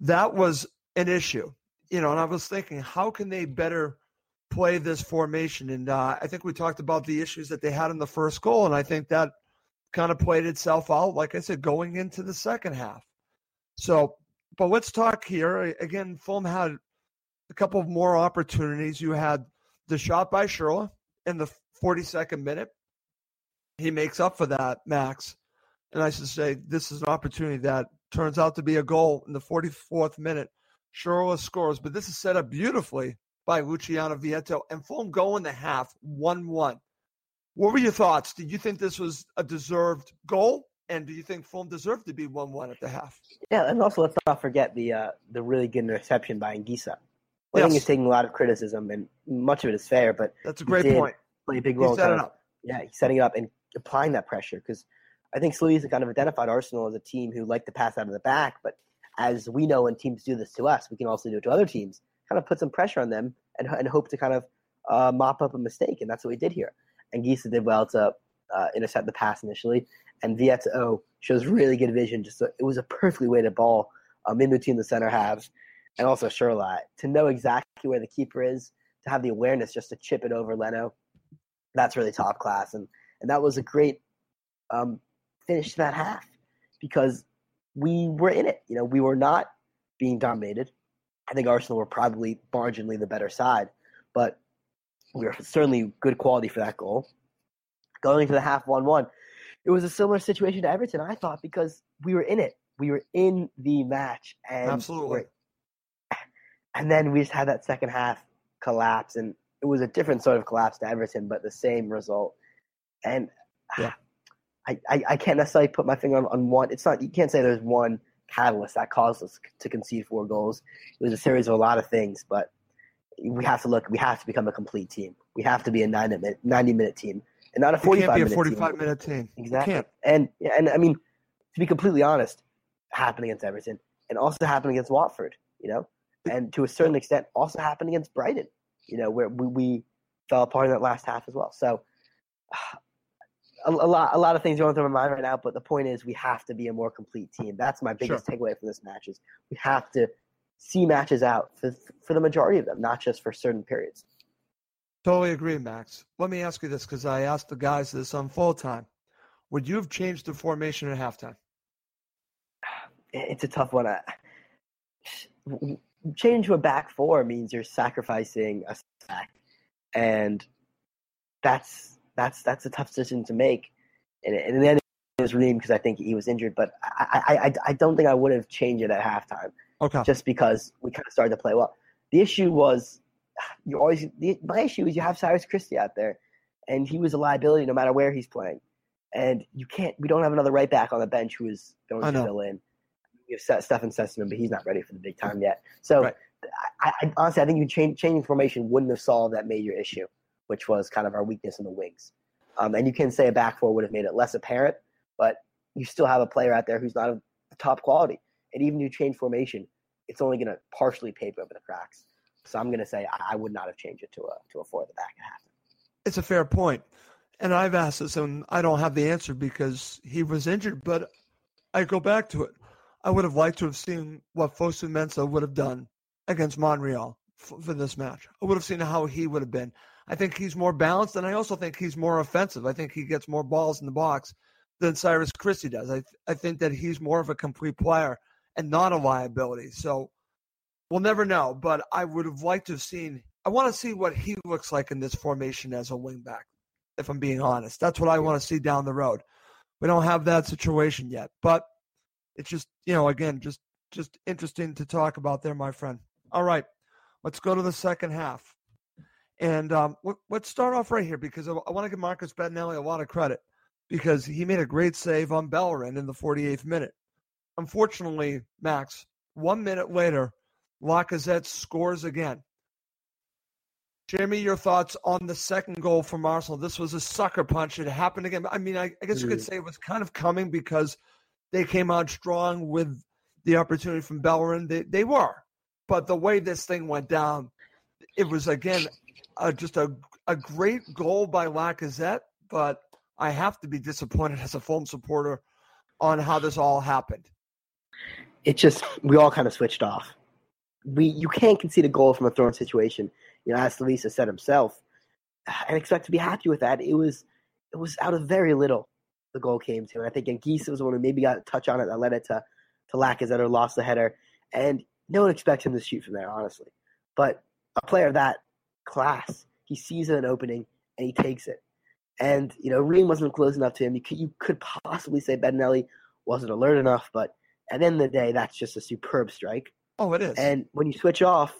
that was an issue. You know, and I was thinking, how can they better play this formation? And uh, I think we talked about the issues that they had in the first goal, and I think that kind of played itself out, like I said, going into the second half. So, but let's talk here again. Fulham had a couple of more opportunities. You had the shot by Schürrle in the 42nd minute. He makes up for that, Max. And I should say, this is an opportunity that turns out to be a goal in the 44th minute. Schürrle scores, but this is set up beautifully by Luciano Vietto. And Fulham go in the half 1 1. What were your thoughts? Did you think this was a deserved goal? And do you think Fulham deserved to be 1 1 at the half? Yeah, and also let's not forget the uh, the really good interception by Anguissa. I think he's taking a lot of criticism, and much of it is fair. But that's a great point. Play a big role. He set it up. Yeah, he's setting it up and applying that pressure because I think Sluiz kind of identified Arsenal as a team who like to pass out of the back. But as we know, when teams do this to us, we can also do it to other teams. Kind of put some pressure on them and, and hope to kind of uh, mop up a mistake, and that's what we did here. Anguissa did well to uh, intercept the pass initially, and Vietto shows really good vision. Just a, it was a perfectly weighted ball um, in between the center halves and also Schürrle to know exactly where the keeper is, to have the awareness just to chip it over Leno. That's really top class, and and that was a great um, finish to that half because we were in it. You know, we were not being dominated. I think Arsenal were probably marginally the better side, but we were certainly good quality for that goal. Going to the half one-one, it was a similar situation to Everton. I thought because we were in it, we were in the match, and absolutely and then we just had that second half collapse, and it was a different sort of collapse to Everton, but the same result. And ah, yeah. I, I, I can't necessarily put my finger on, on one. It's not you can't say there's one catalyst that caused us to concede four goals. It was a series of a lot of things, but we have to look. We have to become a complete team. We have to be a 90 minute, 90 minute team, and not a 45 can't be minute a 45 team. minute team. Exactly. And and I mean, to be completely honest, happened against Everton, and also happened against Watford. You know, and to a certain extent also happened against Brighton, you know, where we, we fell apart in that last half as well. So a, a, lot a lot of things going through my mind right now, but the point is we have to be a more complete team. That's my biggest Sure. takeaway from this match is we have to see matches out for, for the majority of them, not just for certain periods. Totally agree, Max. Let me ask you this because I asked the guys this on full time. Would you have changed the formation at halftime? It's a tough one. I, change to a back four means you're sacrificing a sack, and that's that's that's a tough decision to make. And, and in the end, it was Ream because I think he was injured, but I, I I I don't think I would have changed it at halftime. Okay. Just because we kind of started to play well. The issue was you always the, my issue is you have Cyrus Christie out there, and he was a liability no matter where he's playing, and you can't. We don't have another right back on the bench who is going to fill in. We have Ste- Steven Sessegnon, but he's not ready for the big time yet. So I, I honestly, I think you change changing formation wouldn't have solved that major issue, which was kind of our weakness in the wings. Um, and you can say a back four would have made it less apparent, but you still have a player out there who's not of top quality. And even if you change formation, it's only going to partially paper over the cracks. So I'm going to say I, I would not have changed it to a to a four at the back half. It's a fair point. And I've asked this and I don't have the answer because he was injured, but I go back to it. I would have liked to have seen what Fosu Mensah would have done against Monreal for, for this match. I would have seen how he would have been. I think he's more balanced, and I also think he's more offensive. I think he gets more balls in the box than Cyrus Christie does. I I think that he's more of a complete player and not a liability. So we'll never know. But I would have liked to have seen. I want to see what he looks like in this formation as a wingback. If I'm being honest, that's what I want to see down the road. We don't have that situation yet, but it's just you know again just just interesting to talk about there, my friend. All right, let's go to the second half. And um, let- let's start off right here because I, want to give Marcus Bettinelli a lot of credit because he made a great save on Bellerin in the 48th minute. Unfortunately, Max, one minute later, Lacazette scores again. Share me your thoughts on the second goal from Arsenal. This was a sucker punch. It happened again. I mean, I, I guess you could say it was kind of coming because they came out strong with the opportunity from Bellerin. They, they were. But the way this thing went down, it was again uh, just a a great goal by Lacazette, but I have to be disappointed as a Fulham supporter on how this all happened. It just we all kind of switched off. We you can't concede a goal from a thrown situation. You know, as Slavisa said himself, and expect to be happy with that. It was it was out of very little the goal came to. And I think Anguissa was the one who maybe got a touch on it that led it to, to Lacazette or lost the header. And no one expects him to shoot from there, honestly. But a player of that class, he sees an opening and he takes it. And, you know, Ream wasn't close enough to him. You could, you could possibly say Bettinelli wasn't alert enough, but at the end of the day, that's just a superb strike. Oh, it is. And when you switch off,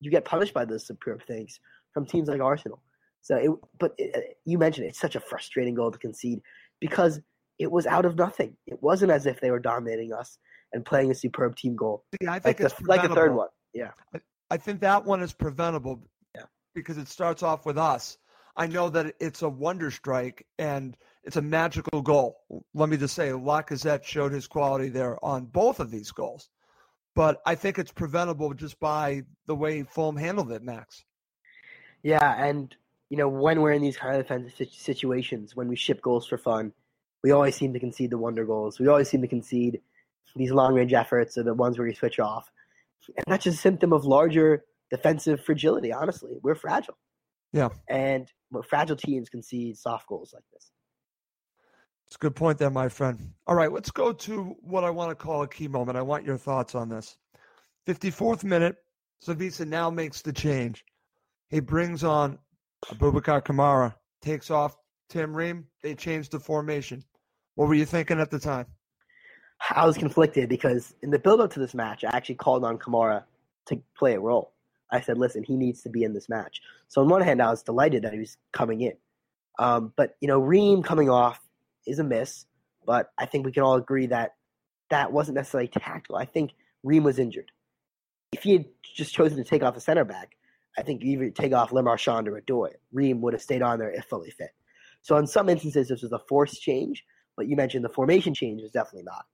you get punished by those superb things from teams like Arsenal. So, it, but it, you mentioned it, it's such a frustrating goal to concede because it was out of nothing. It wasn't as if they were dominating us and playing a superb team goal. See, I think like, it's the, like a third one. Yeah. I, I think that one is preventable yeah. because it starts off with us. I know that it's a wonder strike and it's a magical goal. Let me just say, Lacazette showed his quality there on both of these goals. But I think it's preventable just by the way Fulham handled it, Max. Yeah, and you know, when we're in these kind of defensive situations, when we ship goals for fun, we always seem to concede the wonder goals. We always seem to concede these long range efforts are the ones where we switch off. And that's just a symptom of larger defensive fragility, honestly. We're fragile. Yeah. And we're fragile teams concede soft goals like this. It's a good point there, my friend. All right, let's go to what I want to call a key moment. I want your thoughts on this. 54th minute, Slavisa now makes the change. He brings on Aboubakar Kamara, takes off Tim Ream. They change the formation. What were you thinking at the time? I was conflicted because in the build up to this match, I actually called on Kamara to play a role. I said, listen, he needs to be in this match. So on one hand, I was delighted that he was coming in. Um, but, you know, Ream coming off is a miss, but I think we can all agree that that wasn't necessarily tactical. I think Ream was injured. If he had just chosen to take off a center back, I think you either take off Le Marchand or Odoi. Ream would have stayed on there if fully fit. So in some instances, this was a forced change, but you mentioned the formation change was definitely not.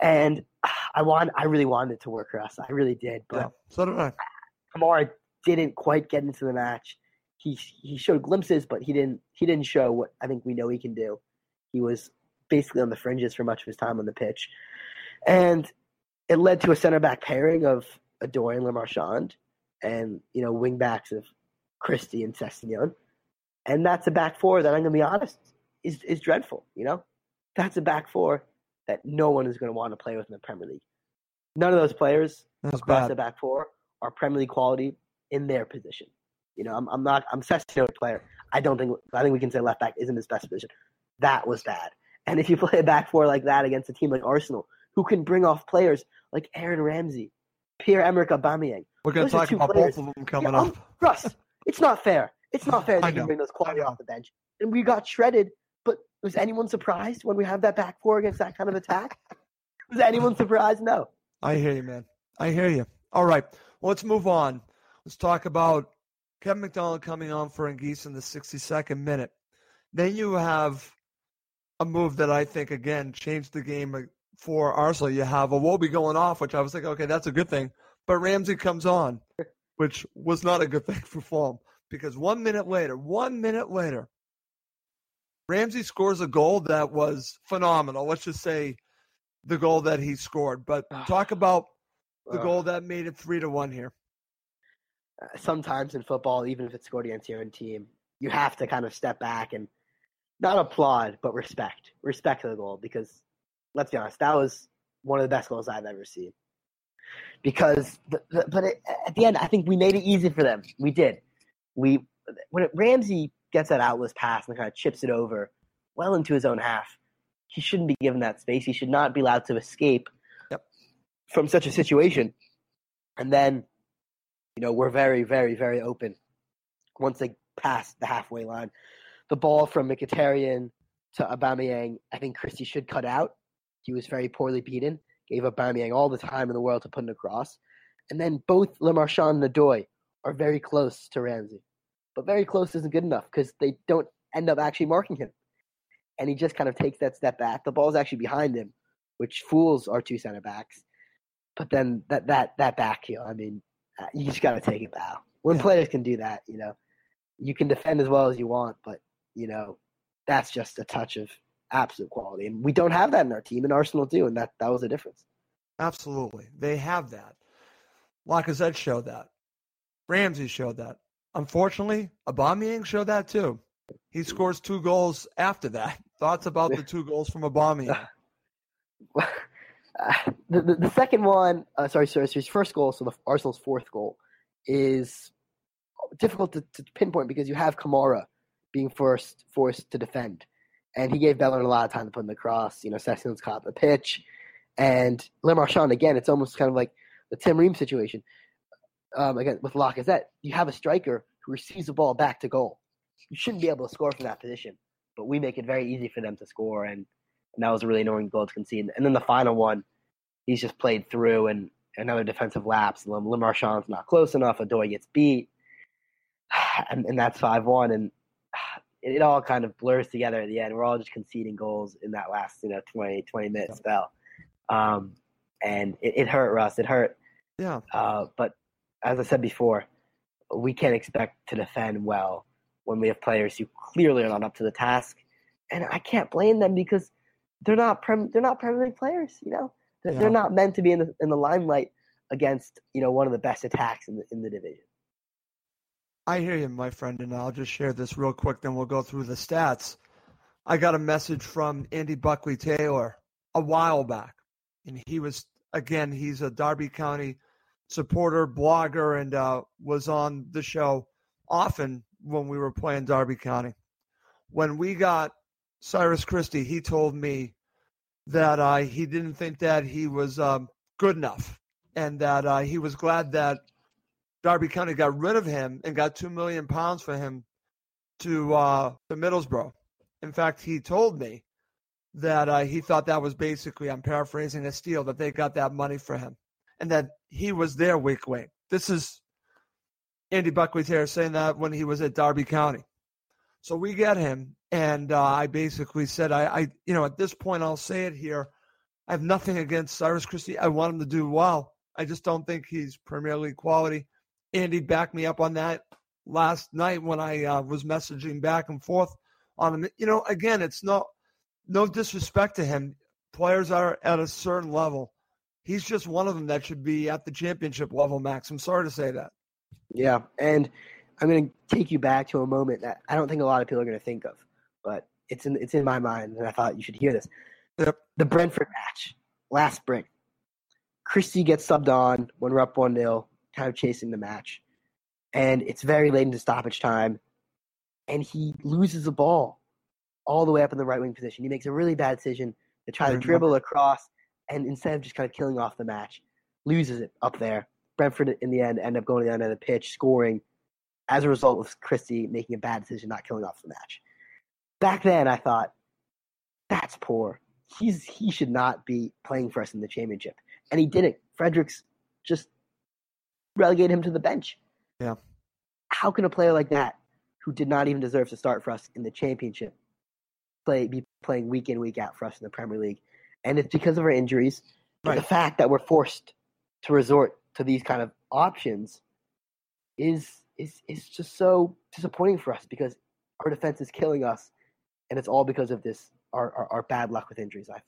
And I want, I really wanted it to work for us. I really did. But yeah, so did I. Kamara didn't quite get into the match. He he showed glimpses, but he didn't he didn't show what I think we know he can do. He was basically on the fringes for much of his time on the pitch, and it led to a center back pairing of Odoi and Le Marchand, and you know wing backs of Christie and Sessegnon, and that's a back four that I'm gonna be honest is is dreadful. You know, that's a back four that no one is gonna want to play with in the Premier League. None of those players that's across bad. the back four are Premier League quality in their position. You know, I'm, I'm not I'm Sessegnon player. I don't think I think we can say left back isn't his best position. That was bad. And if you play a back four like that against a team like Arsenal, who can bring off players like Aaron Ramsey, Pierre Emerick Aubameyang, we're going to talk about players. both of them coming yeah, up. Um, Russ, it's not fair. It's not fair that you bring those quality off the bench. And we got shredded. But was anyone surprised when we have that back four against that kind of attack? was anyone surprised? No. I hear you, man. I hear you. All right. Well, let's move on. Let's talk about Kevin McDonald coming on for Anguissa in the 62nd minute. Then you have a move that I think, again, changed the game for Arsenal. You have Iwobi going off, which I was like, okay, that's a good thing. But Ramsey comes on, which was not a good thing for Fulham because one minute later, one minute later, Ramsey scores a goal that was phenomenal. Let's just say the goal that he scored. But talk about the goal that made it three to one here. Uh, sometimes in football, even if it's scored against your own team, you have to kind of step back and not applaud, but respect. Respect the goal because let's be honest, that was one of the best goals I've ever seen. Because, the, the, but it, at the end, I think we made it easy for them. We did. We when it, Ramsey gets that outless pass and kind of chips it over well into his own half, he shouldn't be given that space. He should not be allowed to escape yep. from such a situation. And then, you know, we're very, very, very open once they pass the halfway line. The ball from Mkhitaryan to Aubameyang, I think Christie should cut out. He was very poorly beaten. Gave up Aubameyang all the time in the world to put it across. And then both Le Marchand and Odoi are very close to Ramsey. But very close isn't good enough because they don't end up actually marking him. And he just kind of takes that step back. The ball's actually behind him, which fools our two center backs. But then that that that back heel, I mean, uh, you just got to take it bow. When Yeah. players can do that, you know, you can defend as well as you want, but you know that's just a touch of absolute quality, and we don't have that in our team, and Arsenal do, and that that was a difference. Absolutely, they have that. Lacazette showed that. Ramsey showed that. Unfortunately, Aubameyang showed that too. He scores two goals after that. Thoughts about the two goals from Aubameyang? Uh, the, the, the second one, uh, sorry, sorry, his first goal, so the Arsenal's fourth goal, is difficult to, to pinpoint because you have Kamara being forced forced to defend, and he gave Bellerin a lot of time to put in the cross. You know, Sessions caught the pitch, and Le Marchand again. It's almost kind of like the Tim Ream situation. Um, again with Lacazette, you have a striker who receives the ball back to goal. You shouldn't be able to score from that position, but we make it very easy for them to score, and, and that was a really annoying goal to concede. And then the final one, he's just played through, and another defensive lapse. Le, not close enough. Odoi gets beat, and, and that's five one, and it, it, all kind of blurs together at the end. We're all just conceding goals in that last you know 20, 20 minute spell, um, and it, it, hurt Russ. It hurt. Yeah. Uh, but as I said before, we can't expect to defend well when we have players who clearly are not up to the task, and I can't blame them because they're not prem- they're not Premier League players. You know, they're, yeah. they're not meant to be in the in the limelight against you know one of the best attacks in the in the division. I hear you, my friend, and I'll just share this real quick, then we'll go through the stats. I got a message from Andy Buckley Taylor a while back, and he was again, he's a Derby County supporter, blogger, and uh, was on the show often when we were playing Derby County. When we got Cyrus Christie, he told me that uh, he didn't think that he was um, good enough, and that uh, he was glad that Derby County got rid of him and got two million pounds for him to uh, to Middlesbrough. In fact, he told me that uh, he thought that was basically, I'm paraphrasing, a steal that they got that money for him, and that he was their weak link. This is Andy Buckley here saying that when he was at Derby County. So we get him, and uh, I basically said, I, I, you know, at this point, I'll say it here. I have nothing against Cyrus Christie. I want him to do well. I just don't think he's Premier League quality. Andy backed me up on that last night when I uh, was messaging back and forth on him. You know, again, it's no no disrespect to him. Players are at a certain level. He's just one of them that should be at the championship level, Max. I'm sorry to say that. Yeah, and I'm going to take you back to a moment that I don't think a lot of people are going to think of, but it's in it's in my mind, and I thought you should hear this. Yep. The Brentford match last spring. Christie gets subbed on when we're up one 0 kind of chasing the match, and it's very late into stoppage time, and he loses the ball all the way up in the right wing position. He makes a really bad decision to try to mm-hmm. dribble across, and instead of just kind of killing off the match, loses it up there. Brentford in the end end up going to the end of the pitch, scoring as a result of Christie making a bad decision, not killing off the match. Back then, I thought that's poor. He's he should not be playing for us in the championship, and he didn't. Fredericks just relegated him to the bench. Yeah. How can a player like that, who did not even deserve to start for us in the championship, play be playing week in week out for us in the Premier League? And it's because of our injuries. Right. The fact that we're forced to resort to these kind of options is is is just so disappointing for us because our defense is killing us, and it's all because of this our our, our bad luck with injuries. I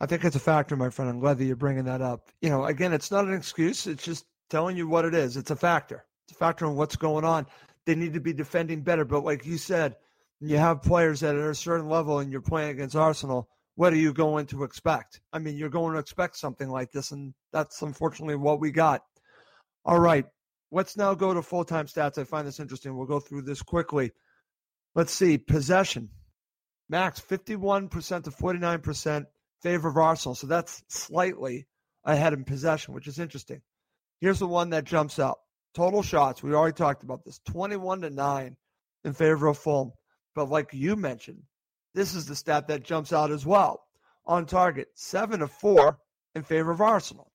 I think it's a factor, my friend. I'm glad that you're bringing that up. You know, again, it's not an excuse. It's just telling you what it is. It's a factor. It's a factor in what's going on. They need to be defending better. But like you said, you have players that are at a certain level and you're playing against Arsenal. What are you going to expect? I mean, you're going to expect something like this, and that's unfortunately what we got. All right. Let's now go to full time stats. I find this interesting. We'll go through this quickly. Let's see. Possession. Max, 51% to 49% favor of Arsenal. So that's slightly ahead in possession, which is interesting. Here's the one that jumps out. Total shots. We already talked about this. 21 to 9 in favor of Fulham. But like you mentioned, this is the stat that jumps out as well. On target, 7 to 4 in favor of Arsenal.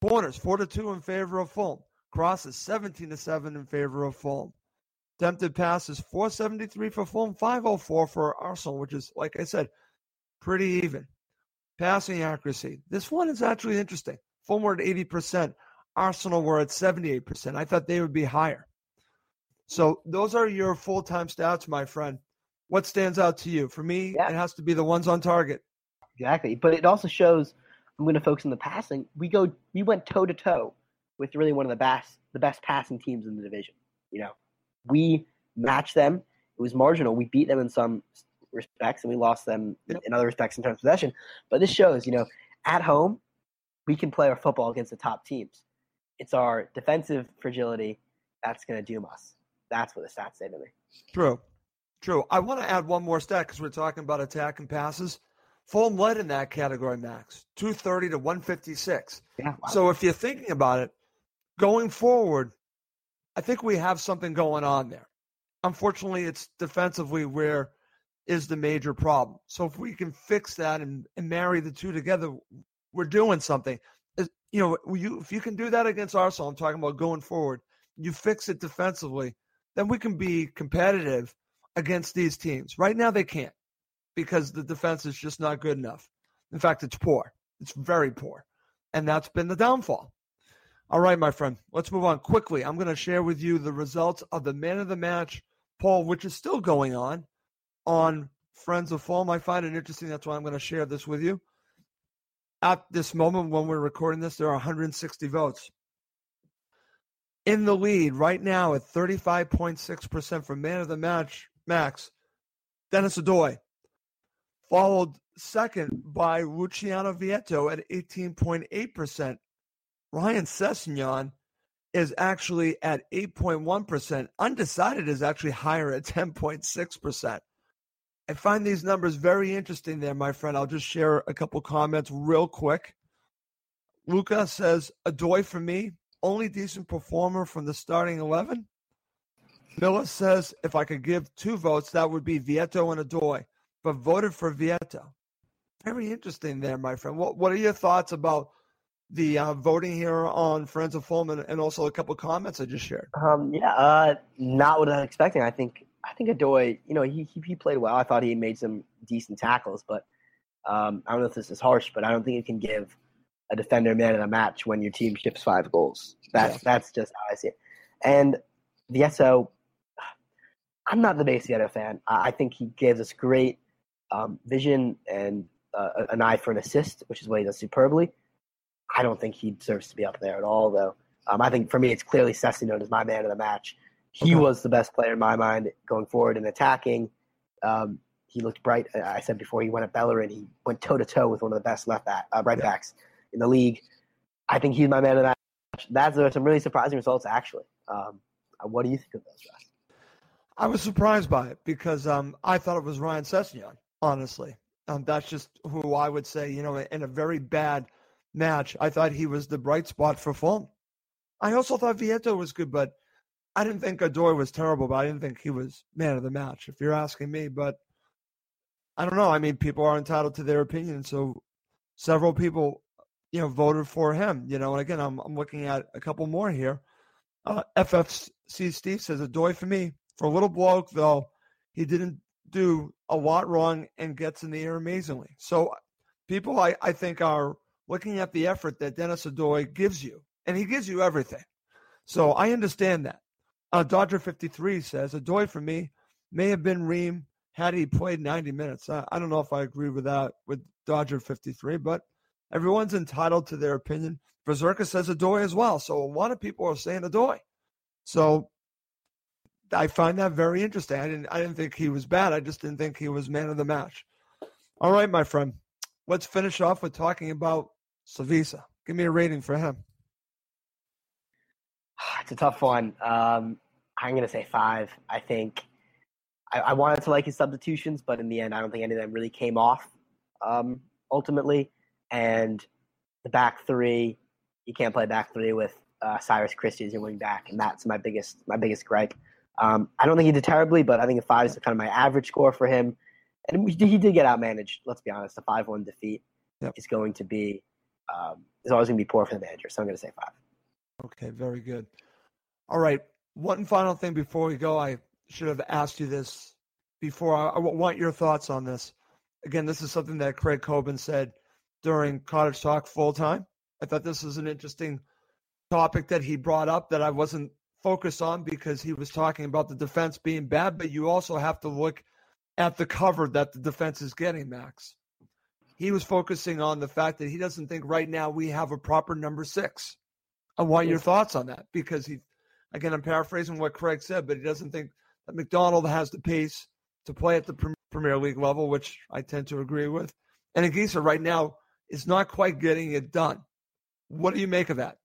Corners, 4 to 2 in favor of Fulham. Crosses, 17 to 7 in favor of Fulham. Attempted passes, 473 for Fulham, 504 for Arsenal, which is, like I said, pretty even. Passing accuracy. This one is actually interesting. Fulham were at 80%. Arsenal were at 78%. I thought they would be higher. So those are your full time stats, my friend. What stands out to you? For me, yeah. it has to be the ones on target. Exactly, but it also shows. I'm going to focus on the passing. We go, we went toe to toe with really one of the best, the best passing teams in the division. You know, we matched them. It was marginal. We beat them in some respects, and we lost them yep. in other respects in terms of possession. But this shows, you know, at home, we can play our football against the top teams. It's our defensive fragility that's going to doom us. That's what the stats say to me. True. True. I want to add one more stat because we're talking about attack and passes. Fulham led in that category, Max, 230 to 156. Yeah, wow. So if you're thinking about it, going forward, I think we have something going on there. Unfortunately, it's defensively where is the major problem. So if we can fix that and, and marry the two together, we're doing something. You know, you, if you can do that against Arsenal, I'm talking about going forward, you fix it defensively, then we can be competitive against these teams. Right now, they can't because the defense is just not good enough. In fact, it's poor. It's very poor. And that's been the downfall. All right, my friend, let's move on quickly. I'm going to share with you the results of the man of the match poll, which is still going on on Friends of Fulham. I find it interesting. That's why I'm going to share this with you. At this moment, when we're recording this, there are 160 votes. In the lead right now at 35.6% for man of the match, Max, Denis Odoi, Followed second by Luciano Vietto at 18.8%. Ryan Sessegnon is actually at 8.1%. Undecided is actually higher at 10.6%. I find these numbers very interesting there, my friend. I'll just share a couple comments real quick. Luca says, Odoi for me, only decent performer from the starting 11. Miller says, if I could give two votes, that would be Vietto and Odoi, but voted for Vietto. Very interesting there, my friend. What, what are your thoughts about the uh, voting here on Friends of Fulham and, and, also a couple comments I just shared? Um, yeah, uh, not what I was expecting. I think I think Odoi, you know, he, he, he played well. I thought he made some decent tackles, but um, I don't know if this is harsh, but I don't think you can give a defender man in a match when your team ships five goals. That's yeah. that's just how I see it. And Vietto, I'm not the base Vietto fan. I, I think he gives us great um, vision and uh, an eye for an assist, which is what he does superbly. I don't think he deserves to be up there at all, though. Um, I think for me, it's clearly Sessegnon as my man of the match. He okay. was the best player in my mind going forward and attacking. Um, he looked bright. I said before he went at Bellerin, he went toe to toe with one of the best left back, uh, right yeah. backs in the league. I think he's my man of that. match. That's there some really surprising results actually. Um, uh, what do you think of those, guys? I was surprised by it because um, I thought it was Ryan Sessegnon. Honestly, um, that's just who I would say. You know, in a very bad match, I thought he was the bright spot for Fulham. I also thought Vietto was good, but I didn't think Odoi was terrible, but I didn't think he was man of the match, if you're asking me. But I don't know. I mean, people are entitled to their opinion. So several people, you know, voted for him. You know, and again, I'm I'm looking at a couple more here. Uh, FFC Steve says Odoi for me. For a little bloke, though, he didn't do a lot wrong and gets in the air amazingly. So people, I, I think, are looking at the effort that Denis Odoi gives you, and he gives you everything. So I understand that. Uh, Dodger 53 says, Odoi for me may have been Ream had he played 90 minutes. I, I don't know if I agree with that with Dodger 53, but everyone's entitled to their opinion. Berserker says Odoi as well. So a lot of people are saying Odoi. So I find that very interesting. I didn't I didn't think he was bad. I just didn't think he was man of the match. All right, my friend. Let's finish off with talking about Slavisa. Give me a rating for him. It's a tough one. Um, I'm going to say five. I think I, I, wanted to like his substitutions, but in the end, I don't think any of them really came off um, ultimately. And the back three, you can't play back three with uh, Cyrus Christie as your wing back, and that's my biggest my biggest gripe. Um, I don't think he did terribly, but I think a five is kind of my average score for him. And he did get outmanaged. Let's be honest, a five-one defeat yep. is going to be um, is always going to be poor for the manager. So I'm going to say five. Okay, very good. All right. One final thing before we go. I should have asked you this before. I, I want your thoughts on this. Again, this is something that Craig Coben said during Cottage Talk full time. I thought this was an interesting topic that he brought up that I wasn't focused on because he was talking about the defense being bad, but you also have to look at the cover that the defense is getting, Max. He was focusing on the fact that he doesn't think right now we have a proper number six. I want your thoughts on that because he, again, I'm paraphrasing what Craig said, but he doesn't think that McDonald has the pace to play at the Premier League level, which I tend to agree with. And Anguissa right now is not quite getting it done. What do you make of that?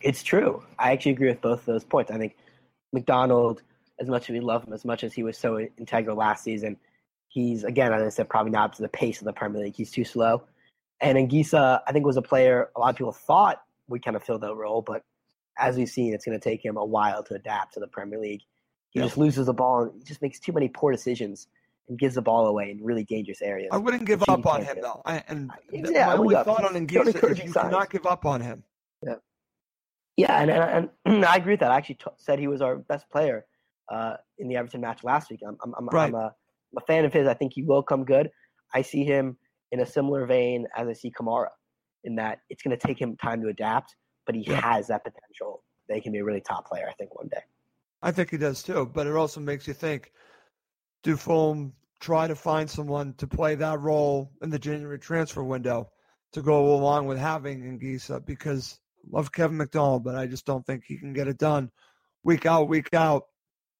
It's true. I actually agree with both of those points. I think McDonald, as much as we love him, as much as he was so integral last season, he's again, as I said, probably not up to the pace of the Premier League. He's too slow. And Anguissa, I think, was a player a lot of people thought would kind of fill that role, but as we've seen, it's going to take him a while to adapt to the Premier League. He yeah. just loses the ball and he just makes too many poor decisions and gives the ball away in really dangerous areas. I wouldn't give up on him though. I, and yeah, my only thought on Anguissa is you cannot give up on him. Yeah. Yeah, and, and, and I agree with that. I actually t- said he was our best player uh, in the Everton match last week. I'm, I'm, I'm, right. I'm, a, I'm a fan of his. I think he will come good. I see him in a similar vein as I see Kamara, in that it's going to take him time to adapt, but he yeah. has that potential They can be a really top player, I think, one day. I think he does too, but it also makes you think do Fulham try to find someone to play that role in the January transfer window to go along with having Anguissa because love Kevin McDonald, but I just don't think he can get it done week out, week out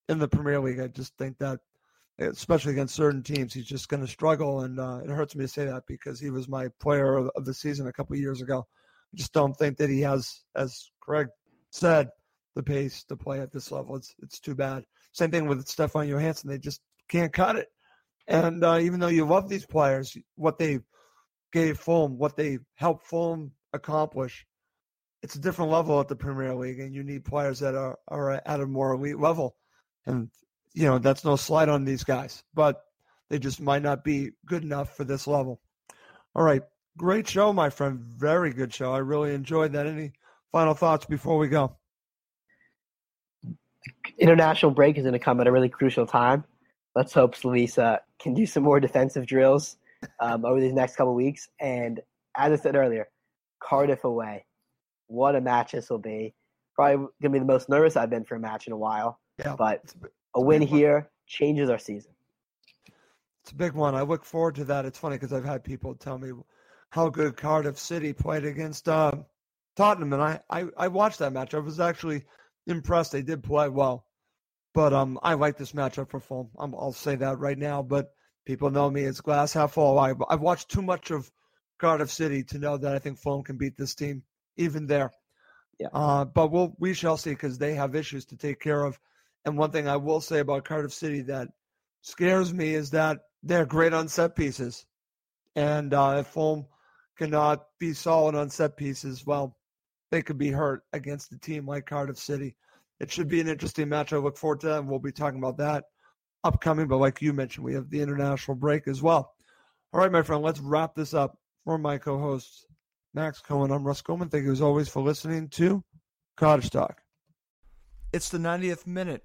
in the Premier League. I just think that, especially against certain teams, he's just going to struggle. And uh, it hurts me to say that because he was my player of, of the season a couple years ago. I just don't think that he has, as Craig said, the pace to play at this level. It's it's too bad. Same thing with Stefan Johansen. They just can't cut it. And uh, even though you love these players, what they gave Fulham, what they helped Fulham accomplish, it's a different level at the Premier League, and you need players that are, are at a more elite level. And, you know, that's no slight on these guys, but they just might not be good enough for this level. All right. Great show, my friend. Very good show. I really enjoyed that. Any final thoughts before we go? International break is going to come at a really crucial time. Let's hope Slavisa can do some more defensive drills um, over these next couple weeks. And as I said earlier, Cardiff away what a match this will be. Probably gonna be the most nervous I've been for a match in a while. Yeah, but a, win here changes our season. It's a big one. I look forward to that. It's funny because I've had people tell me how good Cardiff City played against uh, Tottenham, and I, I I watched that match. I was actually impressed. They did play well, but um, I like this matchup for Fulham. i will say that right now. But people know me it's glass half full. I, I've watched too much of Cardiff City to know that I think Fulham can beat this team even there. Yeah. Uh, but we'll we shall see because they have issues to take care of. And one thing I will say about Cardiff City that scares me is that they're great on set pieces, and uh, if Fulham cannot be solid on set pieces, well, they could be hurt against a team like Cardiff City. It should be an interesting match. I look forward to that, and we'll be talking about that upcoming. But like you mentioned, we have the international break as well. All right, my friend, let's wrap this up for my co-hosts Max Cohen. I'm Russ Coleman. Thank you as always for listening to Cottage Talk. It's the 90th minute